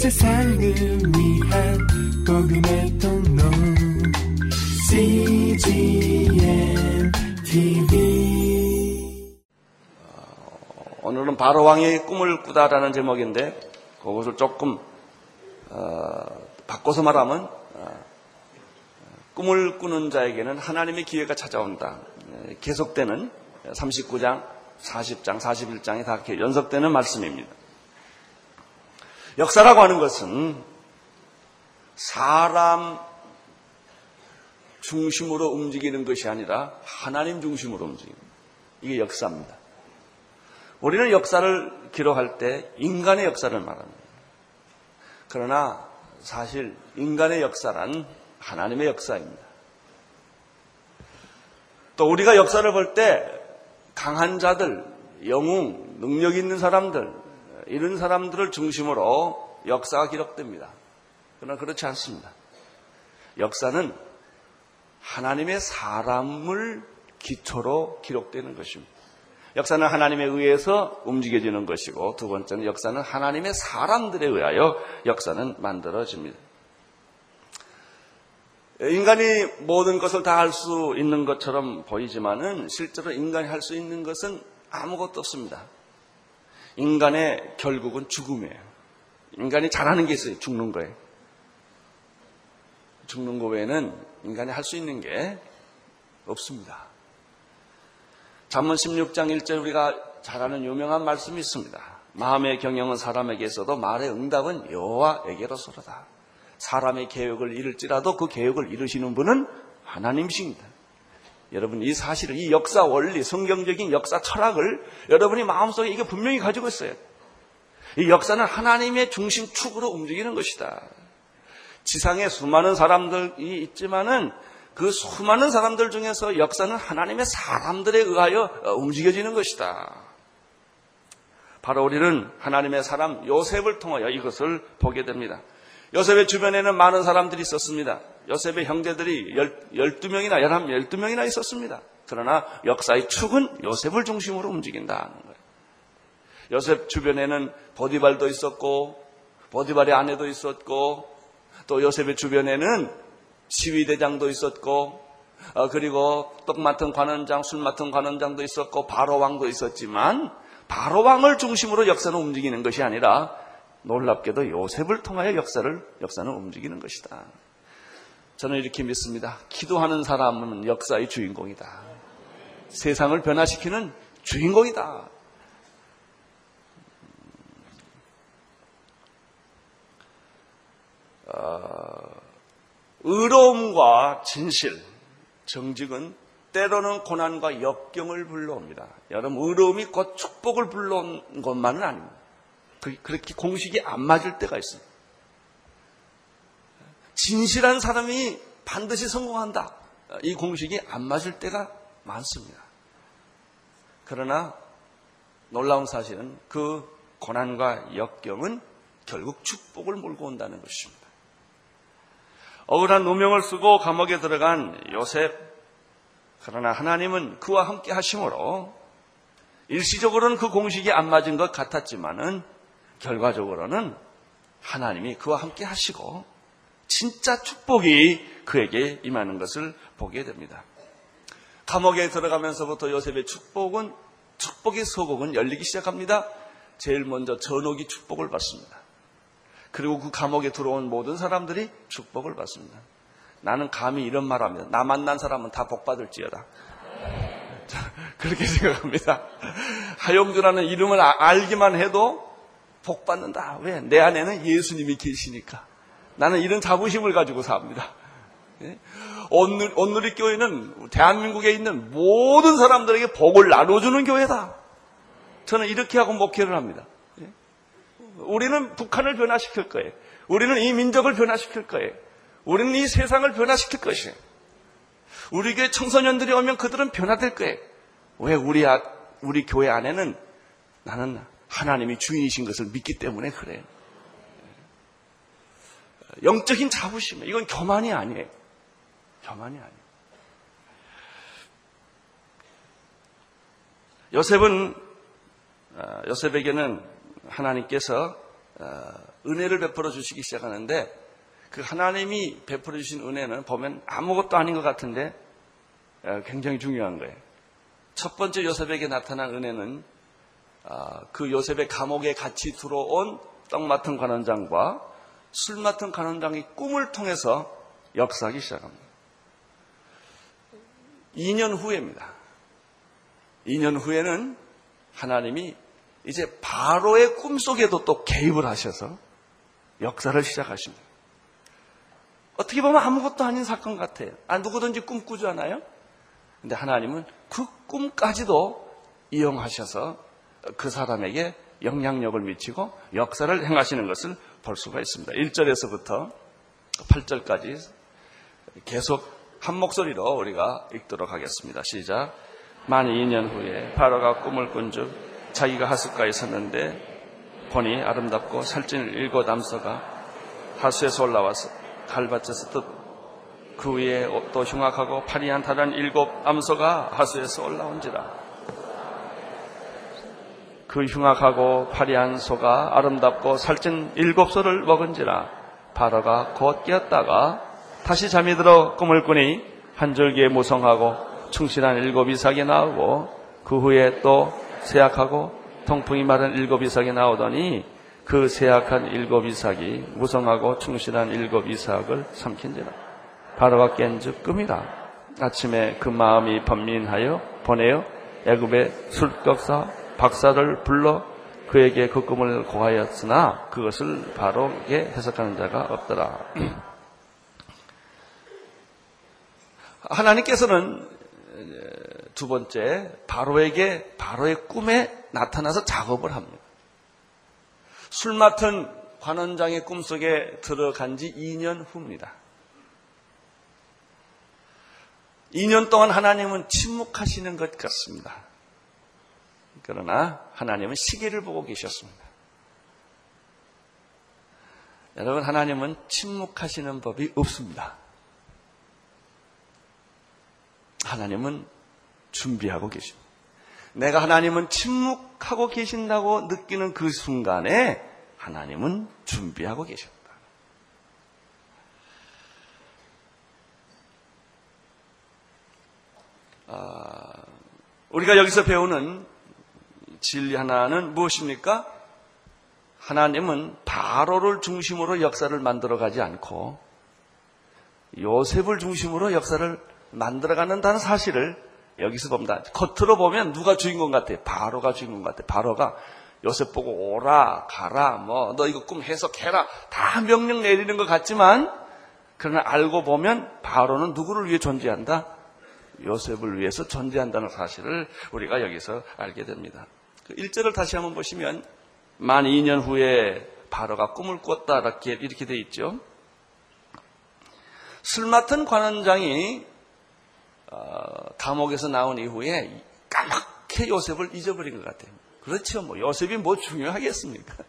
세상을 위한 복음의 통로 CGM TV 오늘은 바로 왕의 꿈을 꾸다라는 제목인데 그것을 조금 어, 바꿔서 말하면 어, 꿈을 꾸는 자에게는 하나님의 기회가 찾아온다. 예, 계속되는 39장, 40장, 41장이 다 이렇게 연속되는 말씀입니다. 역사라고 하는 것은 사람 중심으로 움직이는 것이 아니라 하나님 중심으로 움직이는 이게 역사입니다. 우리는 역사를 기록할 때 인간의 역사를 말합니다. 그러나 사실 인간의 역사란 하나님의 역사입니다. 또 우리가 역사를 볼 때 강한 자들, 영웅, 능력 있는 사람들, 이런 사람들을 중심으로 역사가 기록됩니다. 그러나 그렇지 않습니다. 역사는 하나님의 사람을 기초로 기록되는 것입니다. 역사는 하나님에 의해서 움직여지는 것이고 두 번째는 역사는 하나님의 사람들에 의하여 역사는 만들어집니다. 인간이 모든 것을 다 할 수 있는 것처럼 보이지만은 실제로 인간이 할 수 있는 것은 아무것도 없습니다. 인간의 결국은 죽음이에요. 인간이 잘하는 게 있어요. 죽는 거예요. 죽는 거 외에는 인간이 할 수 있는 게 없습니다. 잠문 16장 1절 우리가 잘 아는 유명한 말씀이 있습니다. 마음의 경영은 사람에게 있어도 말의 응답은 여호와에게로서로다. 사람의 계획을 이룰지라도 그 계획을 이루시는 분은 하나님이십니다. 여러분 이 사실을 이 역사 원리, 성경적인 역사 철학을 여러분이 마음속에 이게 분명히 가지고 있어요. 이 역사는 하나님의 중심 축으로 움직이는 것이다. 지상에 수많은 사람들이 있지만은 그 수많은 사람들 중에서 역사는 하나님의 사람들에 의하여 움직여지는 것이다. 바로 우리는 하나님의 사람 요셉을 통하여 이것을 보게 됩니다. 요셉의 주변에는 많은 사람들이 있었습니다. 요셉의 형제들이 12명이나 11, 12명이나 있었습니다. 그러나 역사의 축은 요셉을 중심으로 움직인다는 거예요. 요셉 주변에는 보디발도 있었고, 보디발의 아내도 있었고, 또 요셉의 주변에는 시위대장도 있었고, 어, 그리고 떡 맡은 관원장, 술 맡은 관원장도 있었고, 바로 왕도 있었지만, 바로 왕을 중심으로 역사는 움직이는 것이 아니라, 놀랍게도 요셉을 통하여 역사를, 역사는 움직이는 것이다. 저는 이렇게 믿습니다. 기도하는 사람은 역사의 주인공이다. 세상을 변화시키는 주인공이다. 어, 의로움과 진실, 정직은 때로는 고난과 역경을 불러옵니다. 여러분, 의로움이 곧 축복을 불러온 것만은 아닙니다. 그렇게 공식이 안 맞을 때가 있습니다. 진실한 사람이 반드시 성공한다. 이 공식이 안 맞을 때가 많습니다. 그러나 놀라운 사실은 그 고난과 역경은 결국 축복을 몰고 온다는 것입니다. 억울한 누명을 쓰고 감옥에 들어간 요셉. 그러나 하나님은 그와 함께 하심으로 일시적으로는 그 공식이 안 맞은 것 같았지만은 결과적으로는 하나님이 그와 함께 하시고 진짜 축복이 그에게 임하는 것을 보게 됩니다. 감옥에 들어가면서부터 요셉의 축복은 축복의 소곡은 열리기 시작합니다. 제일 먼저 전옥이 축복을 받습니다. 그리고 그 감옥에 들어온 모든 사람들이 축복을 받습니다. 나는 감히 이런 말 하면 나 만난 사람은 다 복 받을지어다. 그렇게 생각합니다. 하용주라는 이름을 아, 알기만 해도 복 받는다. 왜? 내 안에는 예수님이 계시니까. 나는 이런 자부심을 가지고 삽니다. 예? 온누리 교회는 대한민국에 있는 모든 사람들에게 복을 나눠주는 교회다. 저는 이렇게 하고 목회를 합니다. 우리는 북한을 변화시킬 거예요. 우리는 이 민족을 변화시킬 거예요. 우리는 이 세상을 변화시킬 것이에요. 우리 교회 청소년들이 오면 그들은 변화될 거예요. 왜 우리, 아, 우리 교회 안에는 나는 하나님이 주인이신 것을 믿기 때문에 그래요. 영적인 자부심, 이건 교만이 아니에요. 교만이 아니에요. 요셉은, 아, 요셉에게는 하나님께서 어, 은혜를 베풀어 주시기 시작하는데 그 하나님이 베풀어 주신 은혜는 보면 아무것도 아닌 것 같은데 어, 굉장히 중요한 거예요. 첫 번째 요셉에게 나타난 은혜는 아, 그 요셉의 감옥에 같이 들어온 떡 맡은 관원장과 술 맡은 관원장의 꿈을 통해서 역사하기 시작합니다. 2년 후입니다. 2년 후에는 하나님이 이제 바로의 꿈속에도 또 개입을 하셔서 역사를 시작하십니다. 어떻게 보면 아무것도 아닌 사건 같아요. 아, 누구든지 꿈꾸잖아요? 근데 하나님은 그 꿈까지도 이용하셔서 그 사람에게 영향력을 미치고 역사를 행하시는 것을 볼 수가 있습니다. 1절에서부터 8절까지 계속 한 목소리로 우리가 읽도록 하겠습니다. 시작. 만 2년 후에 바로가 꿈을 꾼즉 자기가 하숫가에 섰는데 보니 아름답고 살찐 일곱 암소가 하수에서 올라와서 갈밭에서 뜻그 위에 또 흉악하고 파리한 다른 일곱 암소가 하수에서 올라온지라 그 흉악하고 파리한 소가 아름답고 살찐 일곱 소를 먹은지라 바로가 곧 깨었다가 다시 잠이 들어 꿈을 꾸니 한 줄기에 무성하고 충실한 일곱 이삭이 나오고 그 후에 또 세약하고 통풍이 마른 일곱 이삭이 나오더니 그 세약한 일곱 이삭이 무성하고 충실한 일곱 이삭을 삼킨지라. 바로가 깬즉 꿈이라. 아침에 그 마음이 번민하여 보내어 애굽의 술떡사 박사를 불러 그에게 그 꿈을 고하였으나 그것을 바로게 해석하는 자가 없더라. 하나님께서는 두 번째 바로에게 바로의 꿈에 나타나서 작업을 합니다. 술 맡은 관원장의 꿈속에 들어간 지 2년 후입니다. 2년 동안 하나님은 침묵하시는 것 같습니다. 그러나 하나님은 시계를 보고 계셨습니다. 여러분, 하나님은 침묵하시는 법이 없습니다. 하나님은 준비하고 계십니다. 내가 하나님은 침묵하고 계신다고 느끼는 그 순간에 하나님은 준비하고 계십니다. 아, 우리가 여기서 배우는 진리 하나는 무엇입니까? 하나님은 바로를 중심으로 역사를 만들어 가지 않고 요셉을 중심으로 역사를 만들어 가는다는 사실을 여기서 봅니다. 겉으로 보면 누가 주인공 같아요? 바로가 주인공 같아요. 바로가 요셉 보고 오라, 가라, 뭐, 너 이거 꿈 해석해라. 다 명령 내리는 것 같지만, 그러나 알고 보면 바로는 누구를 위해 존재한다? 요셉을 위해서 존재한다는 사실을 우리가 여기서 알게 됩니다. 1절을 그 다시 한번 보시면 만 2년 후에 바로가 꿈을 꿨다 이렇게 이렇게 돼 있죠. 술 맡은 관원장이 어, 감옥에서 나온 이후에 까맣게 요셉을 잊어버린 것 같아요. 그렇죠. 뭐 요셉이 뭐 중요하겠습니까?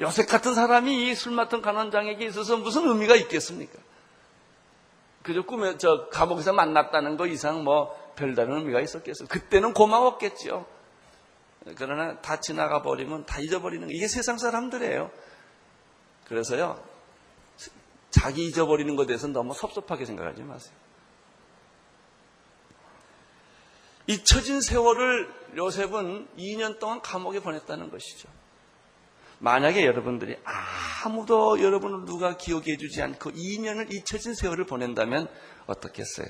요셉 같은 사람이 술 맡은 관원장에게 있어서 무슨 의미가 있겠습니까? 그저 꿈에 저 감옥에서 만났다는 거 이상 뭐 별다른 의미가 있었겠어요. 그때는 고마웠겠죠. 그러나 다 지나가 버리면 다 잊어버리는 거. 이게 세상 사람들이에요. 그래서요, 자기 잊어버리는 것에 대해서 너무 섭섭하게 생각하지 마세요. 잊혀진 세월을 요셉은 2년 동안 감옥에 보냈다는 것이죠. 만약에 여러분들이 아무도 여러분을 누가 기억해 주지 않고 2년을 잊혀진 세월을 보낸다면 어떻겠어요?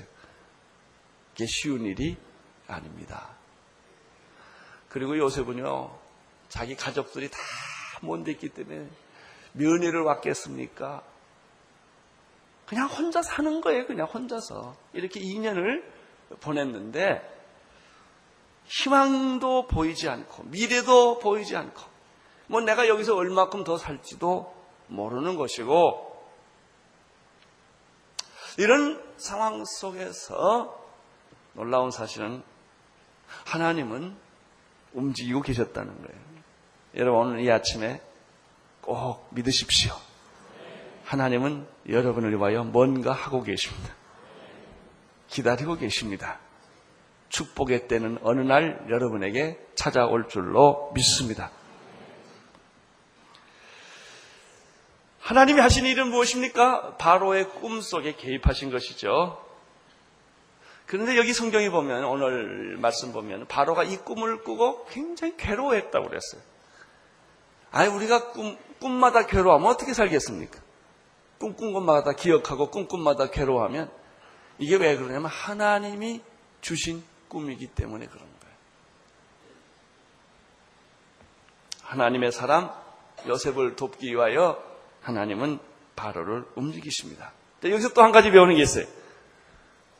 그게 쉬운 일이 아닙니다. 그리고 요셉은요, 자기 가족들이 다 못됐기 때문에 면회를 왔겠습니까? 그냥 혼자 사는 거예요, 그냥 혼자서. 이렇게 2년을 보냈는데, 희망도 보이지 않고, 미래도 보이지 않고, 뭐 내가 여기서 얼마큼 더 살지도 모르는 것이고, 이런 상황 속에서 놀라운 사실은 하나님은 움직이고 계셨다는 거예요. 여러분 오늘 이 아침에 꼭 믿으십시오. 하나님은 여러분을 위하여 뭔가 하고 계십니다. 기다리고 계십니다. 축복의 때는 어느 날 여러분에게 찾아올 줄로 믿습니다. 하나님이 하신 일은 무엇입니까? 바로의 꿈 속에 개입하신 것이죠. 그런데 여기 성경에 보면 오늘 말씀 보면 바로가 이 꿈을 꾸고 굉장히 괴로워했다고 그랬어요. 아니 우리가 꿈 꿈마다 괴로워하면 어떻게 살겠습니까? 꿈꾼 것마다 기억하고 꿈꿈마다 괴로워하면 이게 왜 그러냐면 하나님이 주신 꿈이기 때문에 그런 거예요. 하나님의 사람 요셉을 돕기 위하여 하나님은 바로를 움직이십니다. 여기서 또 한 가지 배우는 게 있어요.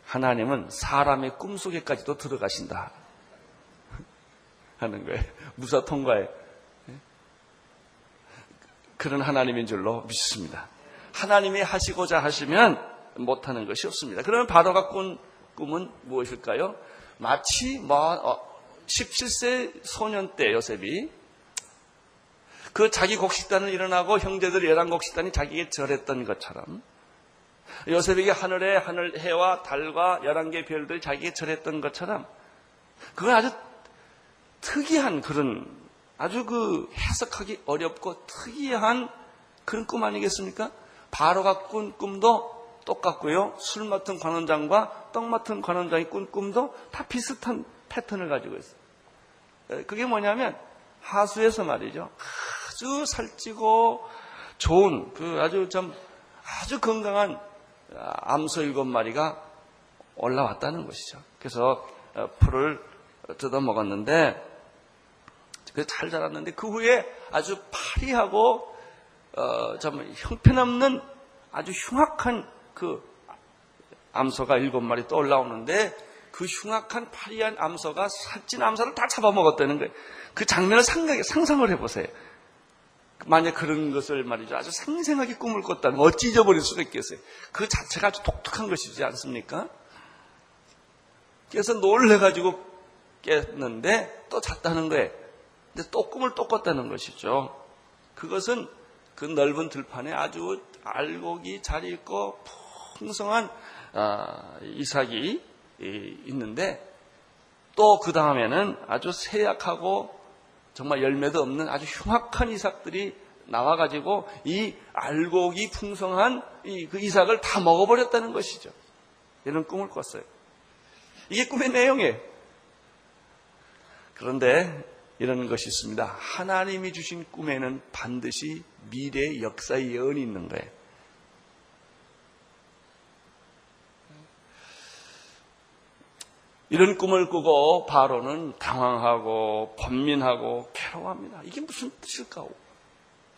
하나님은 사람의 꿈속에까지도 들어가신다. 하는 거예요. 무사 통과에. 그런 하나님인 줄로 믿습니다. 하나님이 하시고자 하시면 못하는 것이 없습니다. 그러면 바로가 꾼 꿈은 무엇일까요? 마치 뭐 17세 어, 소년 때 요셉이 그 자기 곡식단을 일어나고 형제들 열한 곡식단이 자기에게 절했던 것처럼 요셉에게 하늘에 하늘 해와 달과 열한 개 별들이 자기에게 절했던 것처럼 그건 아주 특이한 그런 아주 그 해석하기 어렵고 특이한 그런 꿈 아니겠습니까? 바로가 꾼 꿈도 똑같고요. 술 맡은 관원장과 떡 맡은 관원장이 꾼 꿈도 다 비슷한 패턴을 가지고 있어요. 그게 뭐냐면 하수에서 말이죠. 아주 살찌고 좋은 그 아주 좀 아주 건강한 암소 일곱 마리가 올라왔다는 것이죠. 그래서 어, 풀을 뜯어 먹었는데 잘 자랐는데 그 후에 아주 파리하고 어, 좀 형편없는 아주 흉악한 그 암소가 일곱 마리 또 올라오는데 그 흉악한 파리한 암소가 살찐 암소를 다 잡아먹었다는 거예요. 그 장면을 상상을 해보세요. 만약 그런 것을 말이죠. 아주 생생하게 꿈을 꿨다면 어찌 잊어버릴 수가 있겠어요. 그 자체가 아주 독특한 것이지 않습니까? 그래서 놀래가지고 깼는데 또 잤다는 거예요. 근데 또 꿈을 또 꿨다는 것이죠. 그것은 그 넓은 들판에 아주 알곡이 잘 있고 풍성한 아, 이삭이 있는데 또 그 다음에는 아주 세약하고 정말 열매도 없는 아주 흉악한 이삭들이 나와가지고 이 알곡이 풍성한 그 이삭을 다 먹어버렸다는 것이죠. 이런 꿈을 꿨어요. 이게 꿈의 내용이에요. 그런데 이런 것이 있습니다. 하나님이 주신 꿈에는 반드시 미래의 역사의 예언이 있는 거예요. 이런 꿈을 꾸고 바로는 당황하고 번민하고 괴로워합니다. 이게 무슨 뜻일까?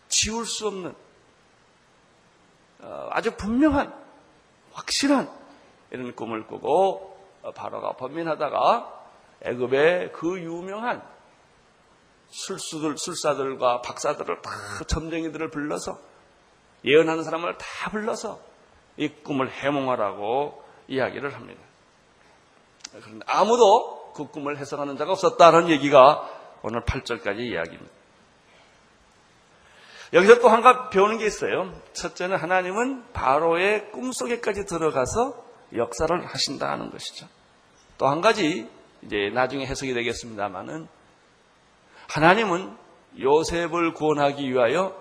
지울 수 없는 어, 아주 분명한 확실한 이런 꿈을 꾸고 바로가 번민하다가 애굽의 그 유명한 술수들, 술사들과 박사들을 다 점쟁이들을 불러서 예언하는 사람을 다 불러서 이 꿈을 해몽하라고 이야기를 합니다. 아무도 그 꿈을 해석하는 자가 없었다는 얘기가 오늘 8절까지 이야기입니다. 여기서 또 한 가지 배우는 게 있어요. 첫째는 하나님은 바로의 꿈속에까지 들어가서 역사를 하신다는 것이죠. 또 한 가지 이제 나중에 해석이 되겠습니다만은 하나님은 요셉을 구원하기 위하여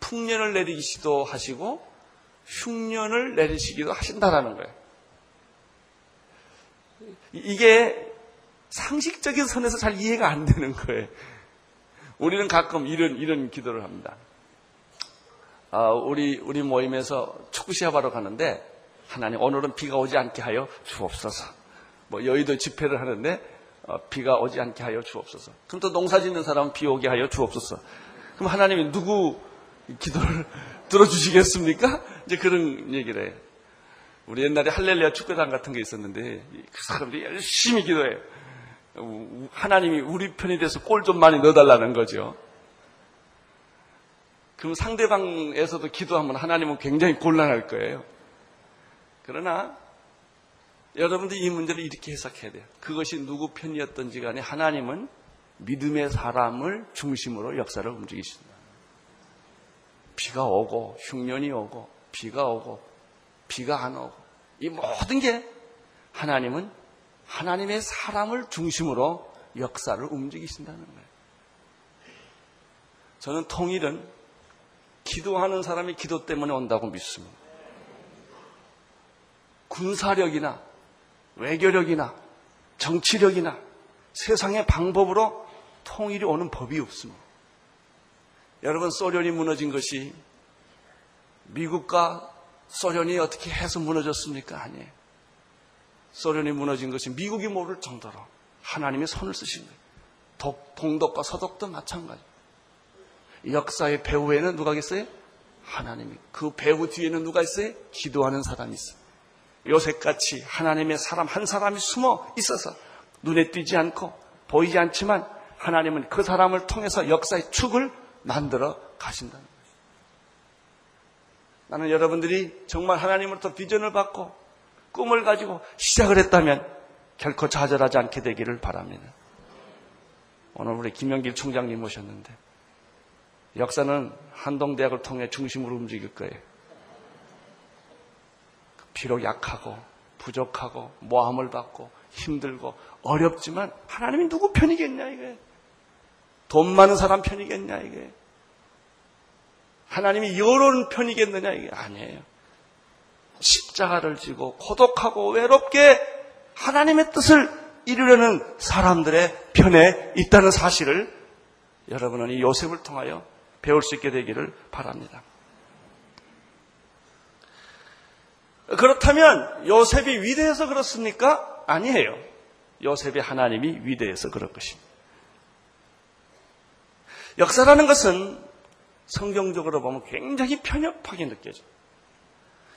풍년을 내리시기도 하시고 흉년을 내리시기도 하신다라는 거예요. 이게 상식적인 선에서 잘 이해가 안 되는 거예요. 우리는 가끔 이런, 이런 기도를 합니다. 아, 우리, 우리 모임에서 축구 시합하러 가는데, 하나님, 오늘은 비가 오지 않게 하여 주옵소서. 뭐, 여의도 집회를 하는데, 어, 비가 오지 않게 하여 주옵소서. 그럼 또 농사 짓는 사람은 비 오게 하여 주옵소서. 그럼 하나님이 누구 기도를 들어주시겠습니까? 이제 그런 얘기를 해요. 우리 옛날에 할렐루야 축구단 같은 게 있었는데 그 사람들이 열심히 기도해요. 하나님이 우리 편이 돼서 골 좀 많이 넣어달라는 거죠. 그럼 상대방에서도 기도하면 하나님은 굉장히 곤란할 거예요. 그러나 여러분들이 이 문제를 이렇게 해석해야 돼요. 그것이 누구 편이었던지 간에 하나님은 믿음의 사람을 중심으로 역사를 움직이신다. 비가 오고 흉년이 오고 비가 오고 비가 안 오고 이 모든 게 하나님은 하나님의 사람을 중심으로 역사를 움직이신다는 거예요. 저는 통일은 기도하는 사람이 기도 때문에 온다고 믿습니다. 군사력이나 외교력이나 정치력이나 세상의 방법으로 통일이 오는 법이 없습니다. 여러분, 소련이 무너진 것이 미국과 소련이 어떻게 해서 무너졌습니까? 아니에요. 소련이 무너진 것이 미국이 모를 정도로 하나님의 손을 쓰신 거예요. 독, 동독과 서독도 마찬가지. 역사의 배후에는 누가 있어요? 하나님이. 그 배후 뒤에는 누가 있어요? 기도하는 사람이 있어요. 요셉같이 하나님의 사람 한 사람이 숨어 있어서 눈에 띄지 않고 보이지 않지만 하나님은 그 사람을 통해서 역사의 축을 만들어 거예요. 나는 여러분들이 정말 하나님으로부터 비전을 받고 꿈을 가지고 시작을 했다면 결코 좌절하지 않게 되기를 바랍니다. 오늘 우리 김영길 총장님 모셨는데 역사는 한동대학을 통해 중심으로 움직일 거예요. 비록 약하고 부족하고 모함을 받고 힘들고 어렵지만 하나님이 누구 편이겠냐 이게 돈 많은 사람 편이겠냐 이게 하나님이 여론 편이겠느냐 이게 아니에요. 십자가를 지고 고독하고 외롭게 하나님의 뜻을 이루려는 사람들의 편에 있다는 사실을 여러분은 이 요셉을 통하여 배울 수 있게 되기를 바랍니다. 그렇다면 요셉이 위대해서 그렇습니까? 아니에요. 요셉이 하나님이 위대해서 그럴 것입니다. 역사라는 것은 성경적으로 보면 굉장히 편협하게 느껴져요.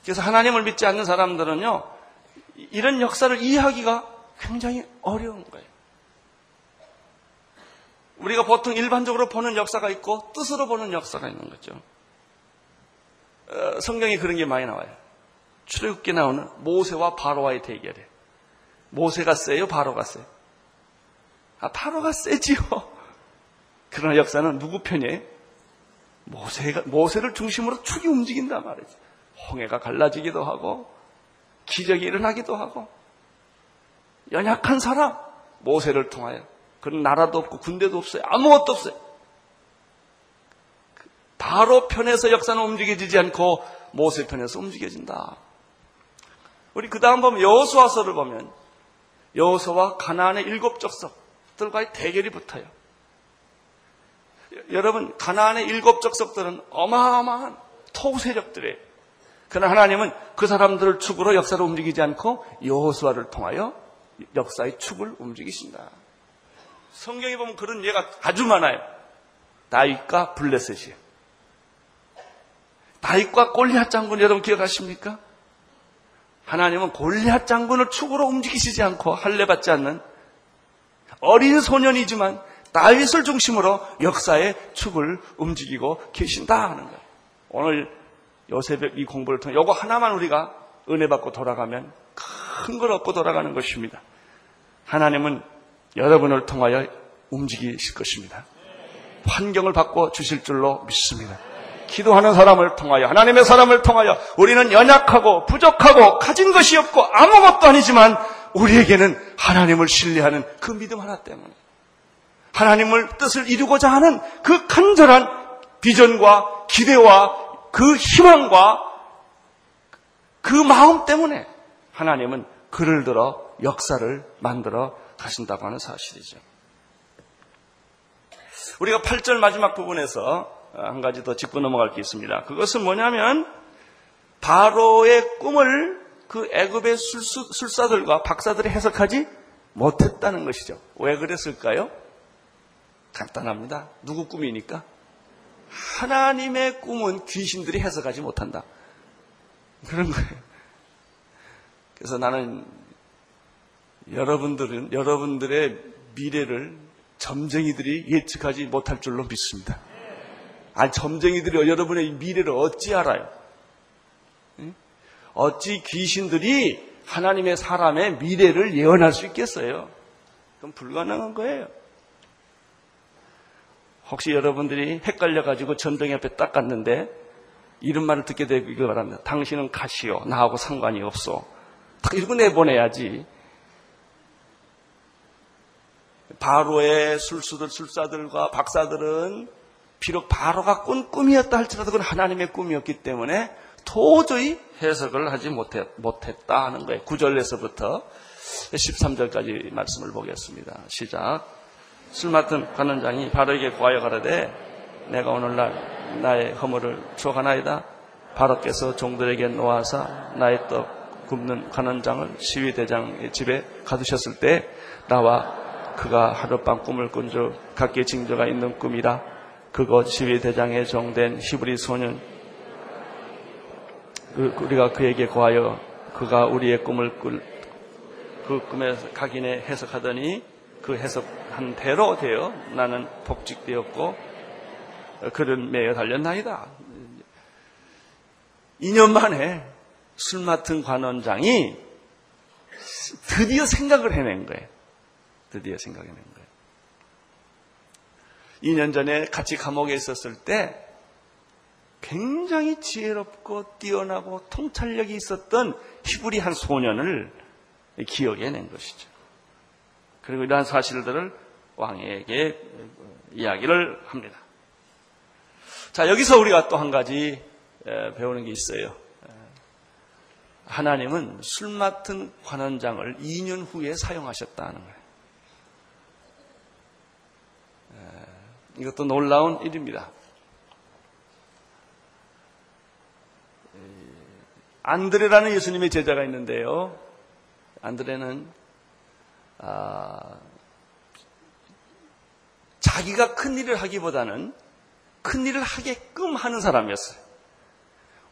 그래서 하나님을 믿지 않는 사람들은요, 이런 역사를 이해하기가 굉장히 어려운 거예요. 우리가 보통 일반적으로 보는 역사가 있고 뜻으로 보는 역사가 있는 거죠. 어, 성경에 그런 게 많이 나와요. 출애굽기 나오는 모세와 바로와의 대결에 모세가 세요, 바로가 세요? 아, 바로가 세지요. 그러나 역사는 누구 편이에요? 모세가 모세를 중심으로 축이 움직인단 말이죠. 홍해가 갈라지기도 하고 기적이 일어나기도 하고 연약한 사람 모세를 통하여 그런 나라도 없고 군대도 없어요. 아무것도 없어요. 바로 편에서 역사는 움직여지지 않고 모세 편에서 움직여진다. 우리 그 다음 보면 여호수아서를 보면 여호수와 가나안의 일곱 족속들과의 대결이 붙어요. 여러분 가나안의 일곱 족속들은 어마어마한 토우 세력들이에요. 그러나 하나님은 그 사람들을 축으로 역사를 움직이지 않고 여호수아를 통하여 역사의 축을 움직이신다. 성경에 보면 그런 예가 아주 많아요. 다윗과 블레셋이에요. 다윗과 골리앗 장군 여러분 기억하십니까? 하나님은 골리앗 장군을 축으로 움직이시지 않고 할례 받지 않는 어린 소년이지만 다윗을 중심으로 역사의 축을 움직이고 계신다 하는 거예요. 오늘 요셉의 이 공부를 통해 이거 하나만 우리가 은혜 받고 돌아가면 큰 걸 얻고 돌아가는 것입니다. 하나님은 여러분을 통하여 움직이실 것입니다. 환경을 바꿔 주실 줄로 믿습니다. 기도하는 사람을 통하여 하나님의 사람을 통하여 우리는 연약하고 부족하고 가진 것이 없고 아무것도 아니지만 우리에게는 하나님을 신뢰하는 그 믿음 하나 때문에 하나님을 뜻을 이루고자 하는 그 간절한 비전과 기대와 그 희망과 그 마음 때문에 하나님은 그를 들어 역사를 만들어 가신다고 하는 사실이죠. 우리가 8절 마지막 부분에서 한 가지 더 짚고 넘어갈 게 있습니다. 그것은 뭐냐면 바로의 꿈을 그 애굽의 술사, 들과 박사들이 해석하지 못했다는 것이죠. 왜 그랬을까요? 간단합니다. 누구 꿈이니까? 하나님의 꿈은 귀신들이 해석하지 못한다. 그런 거예요. 그래서 나는 여러분들은 여러분들의 미래를 점쟁이들이 예측하지 못할 줄로 믿습니다. 아, 점쟁이들이 여러분의 미래를 어찌 알아요? 어찌 귀신들이 하나님의 사람의 미래를 예언할 수 있겠어요? 그건 불가능한 거예요. 혹시 여러분들이 헷갈려가지고 전등 옆에 딱 갔는데 이름만을 듣게 되기 바랍니다. 당신은 가시오. 나하고 상관이 없어. 딱 이러고 내보내야지. 바로의 술수들, 술사들과 박사들은 비록 바로가 꾼 꿈이었다 할지라도 그건 하나님의 꿈이었기 때문에 도저히 해석을 하지 못했, 다 하는 거예요. 9절에서부터 13절까지 말씀을 보겠습니다. 시작. 술 맡은 관원장이 바로에게 구하여 가라되 내가 오늘날 나의 허물을 추억하나이다. 바로께서 종들에게 놓아서 나의 떡 굽는 관원장을 시위대장의 집에 가두셨을 때 나와 그가 하룻밤 꿈을 꾼줄 각기 징조가 있는 꿈이라 그곳 시위대장의 종된 히브리 소년 그, 우리가 그에게 구하여 그가 우리의 꿈을 꿀, 그 꿈에 각인에 해석하더니 그 해석 한 대로 되어 나는 복직되었고 그런 매여 달렸나이다. 2년 만에 술 맡은 관원장이 드디어 생각을 해낸 거예요. 드디어 생각해낸 거예요. 2년 전에 같이 감옥에 있었을 때 굉장히 지혜롭고 뛰어나고 통찰력이 있었던 히브리 한 소년을 기억해낸 것이죠. 그리고 이러한 사실들을 왕에게 이야기를 합니다. 자, 여기서 우리가 또 한 가지 배우는 게 있어요. 하나님은 술 맡은 관원장을 2년 후에 사용하셨다는 거예요. 이것도 놀라운 일입니다. 안드레라는 예수님의 제자가 있는데요. 안드레는 아, 자기가 큰 일을 하기보다는 큰 일을 하게끔 하는 사람이었어요.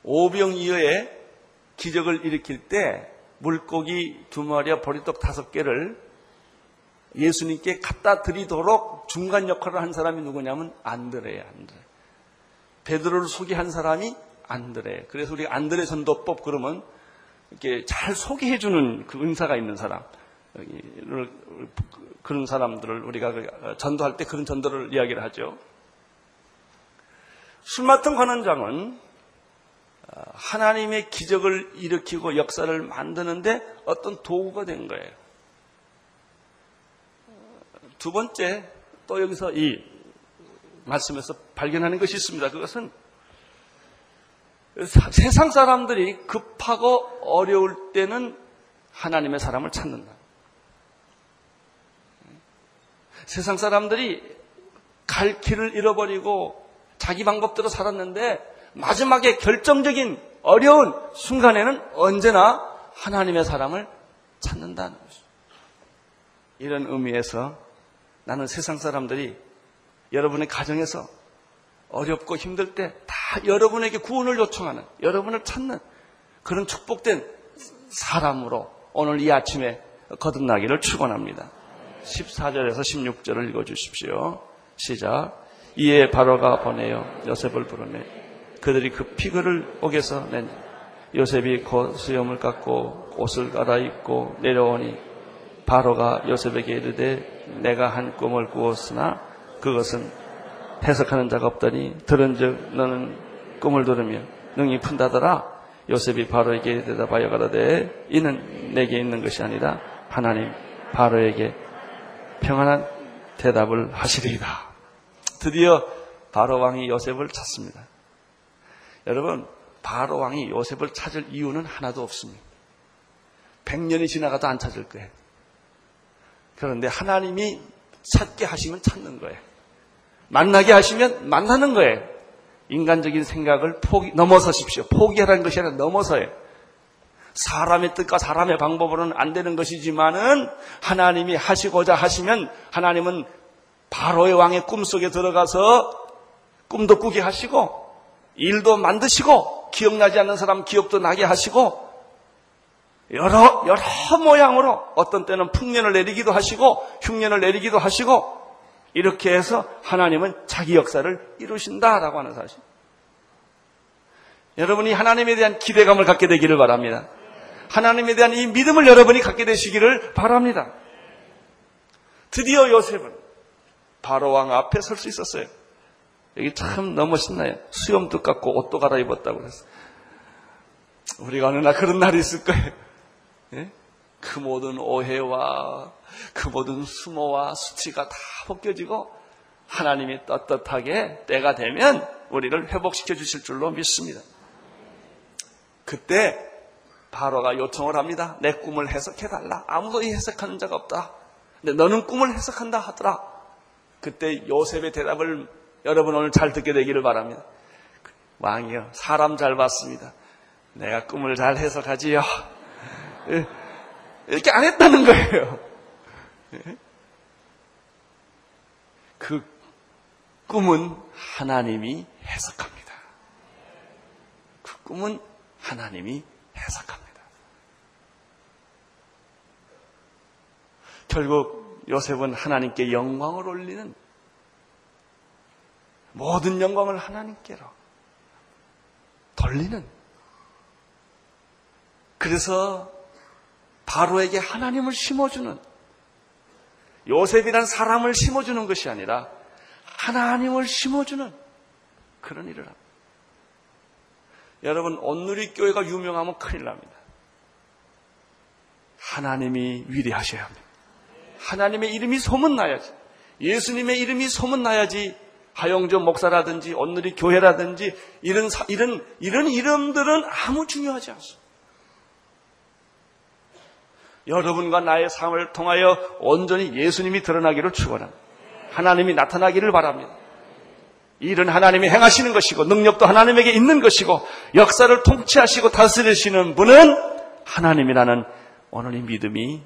오병이어의 기적을 일으킬 때 물고기 두 마리와 보리떡 다섯 개를 예수님께 갖다 드리도록 중간 역할을 한 사람이 누구냐면 안드레야, 안드레. 베드로를 소개한 사람이 안드레. 그래서 우리 안드레 전도법 그러면 이렇게 잘 소개해 주는 그 은사가 있는 사람. 그런 사람들을 우리가 그 전도할 때 그런 전도를 이야기를 하죠. 술 맡은 관원장은 하나님의 기적을 일으키고 역사를 만드는데 어떤 도구가 된 거예요. 두 번째, 또 여기서 이 말씀에서 발견하는 것이 있습니다. 그것은 세상 사람들이 급하고 어려울 때는 하나님의 사람을 찾는다. 세상 사람들이 갈 길을 잃어버리고 자기 방법대로 살았는데 마지막에 결정적인 어려운 순간에는 언제나 하나님의 사람을 찾는다는 것입니다. 이런 의미에서 나는 세상 사람들이 여러분의 가정에서 어렵고 힘들 때 다 여러분에게 구원을 요청하는, 여러분을 찾는 그런 축복된 사람으로 오늘 이 아침에 거듭나기를 축원합니다. 14절에서 16절을 읽어 주십시오. 시작. 이에 바로가 보내어 요셉을 부르매 그들이 그 피그를 옥에서 낸 요셉이 곧 수염을 깎고 옷을 갈아입고 내려오니 바로가 요셉에게 이르되 내가 한 꿈을 꾸었으나 그것은 해석하는 자가 없더니 들은즉 너는 꿈을 들으며 능히 푼다더라 요셉이 바로에게 대답하여 가라되 이는 내게 있는 것이 아니라 하나님 바로에게 평안한 대답을 하시리이다. 드디어 바로 왕이 요셉을 찾습니다. 여러분, 바로 왕이 요셉을 찾을 이유는 하나도 없습니다. 100년이 지나가도 안 찾을 거예요. 그런데 하나님이 찾게 하시면 찾는 거예요. 만나게 하시면 만나는 거예요. 인간적인 생각을 포기, 넘어서십시오. 포기하라는 것이 아니라 넘어서요. 사람의 뜻과 사람의 방법으로는 안 되는 것이지만은 하나님이 하시고자 하시면 하나님은 바로의 왕의 꿈속에 들어가서 꿈도 꾸게 하시고 일도 만드시고 기억나지 않는 사람 기억도 나게 하시고 여러 여러 모양으로 어떤 때는 풍년을 내리기도 하시고 흉년을 내리기도 하시고 이렇게 해서 하나님은 자기 역사를 이루신다라고 하는 사실. 여러분이 하나님에 대한 기대감을 갖게 되기를 바랍니다. 하나님에 대한 이 믿음을 여러분이 갖게 되시기를 바랍니다. 드디어 요셉은 바로 왕 앞에 설 수 있었어요. 여기 참 너무 신나요. 수염도 깎고 옷도 갈아입었다고 그랬어요. 우리가 어느 날 그런 날이 있을 거예요. 예? 그 모든 오해와 그 모든 수모와 수치가 다 벗겨지고 하나님이 떳떳하게 때가 되면 우리를 회복시켜 주실 줄로 믿습니다. 그때 바로가 요청을 합니다. 내 꿈을 해석해 달라. 아무도 이 해석하는 자가 없다. 근데 너는 꿈을 해석한다 하더라. 그때 요셉의 대답을 여러분 오늘 잘 듣게 되기를 바랍니다. 왕이요. 사람 잘 봤습니다. 내가 꿈을 잘 해석하지요. 예. 이렇게 안 했다는 거예요. 예. 그 꿈은 하나님이 해석합니다. 그 꿈은 하나님이 해석합니다. 결국 요셉은 하나님께 영광을 올리는 모든 영광을 하나님께로 돌리는 그래서 바로에게 하나님을 심어주는 요셉이란 사람을 심어주는 것이 아니라 하나님을 심어주는 그런 일을 합니다. 여러분 온누리 교회가 유명하면 큰일 납니다. 하나님이 위대하셔야 합니다. 하나님의 이름이 소문나야지. 예수님의 이름이 소문나야지 하영조 목사라든지 온누리 교회라든지 이런 이런 이런 이름들은 아무 중요하지 않습니다. 여러분과 나의 삶을 통하여 온전히 예수님이 드러나기를 축원합니다. 하나님이 나타나기를 바랍니다. 일은 하나님이 행하시는 것이고 능력도 하나님에게 있는 것이고 역사를 통치하시고 다스리시는 분은 하나님이라는 오늘 이 믿음이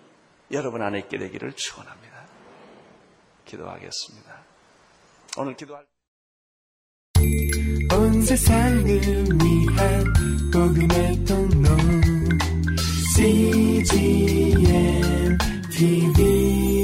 여러분 안에 있게 되기를 축원합니다. 기도하겠습니다. 오늘 기도할 온 세상을 위한 복음의 통로 CGM TV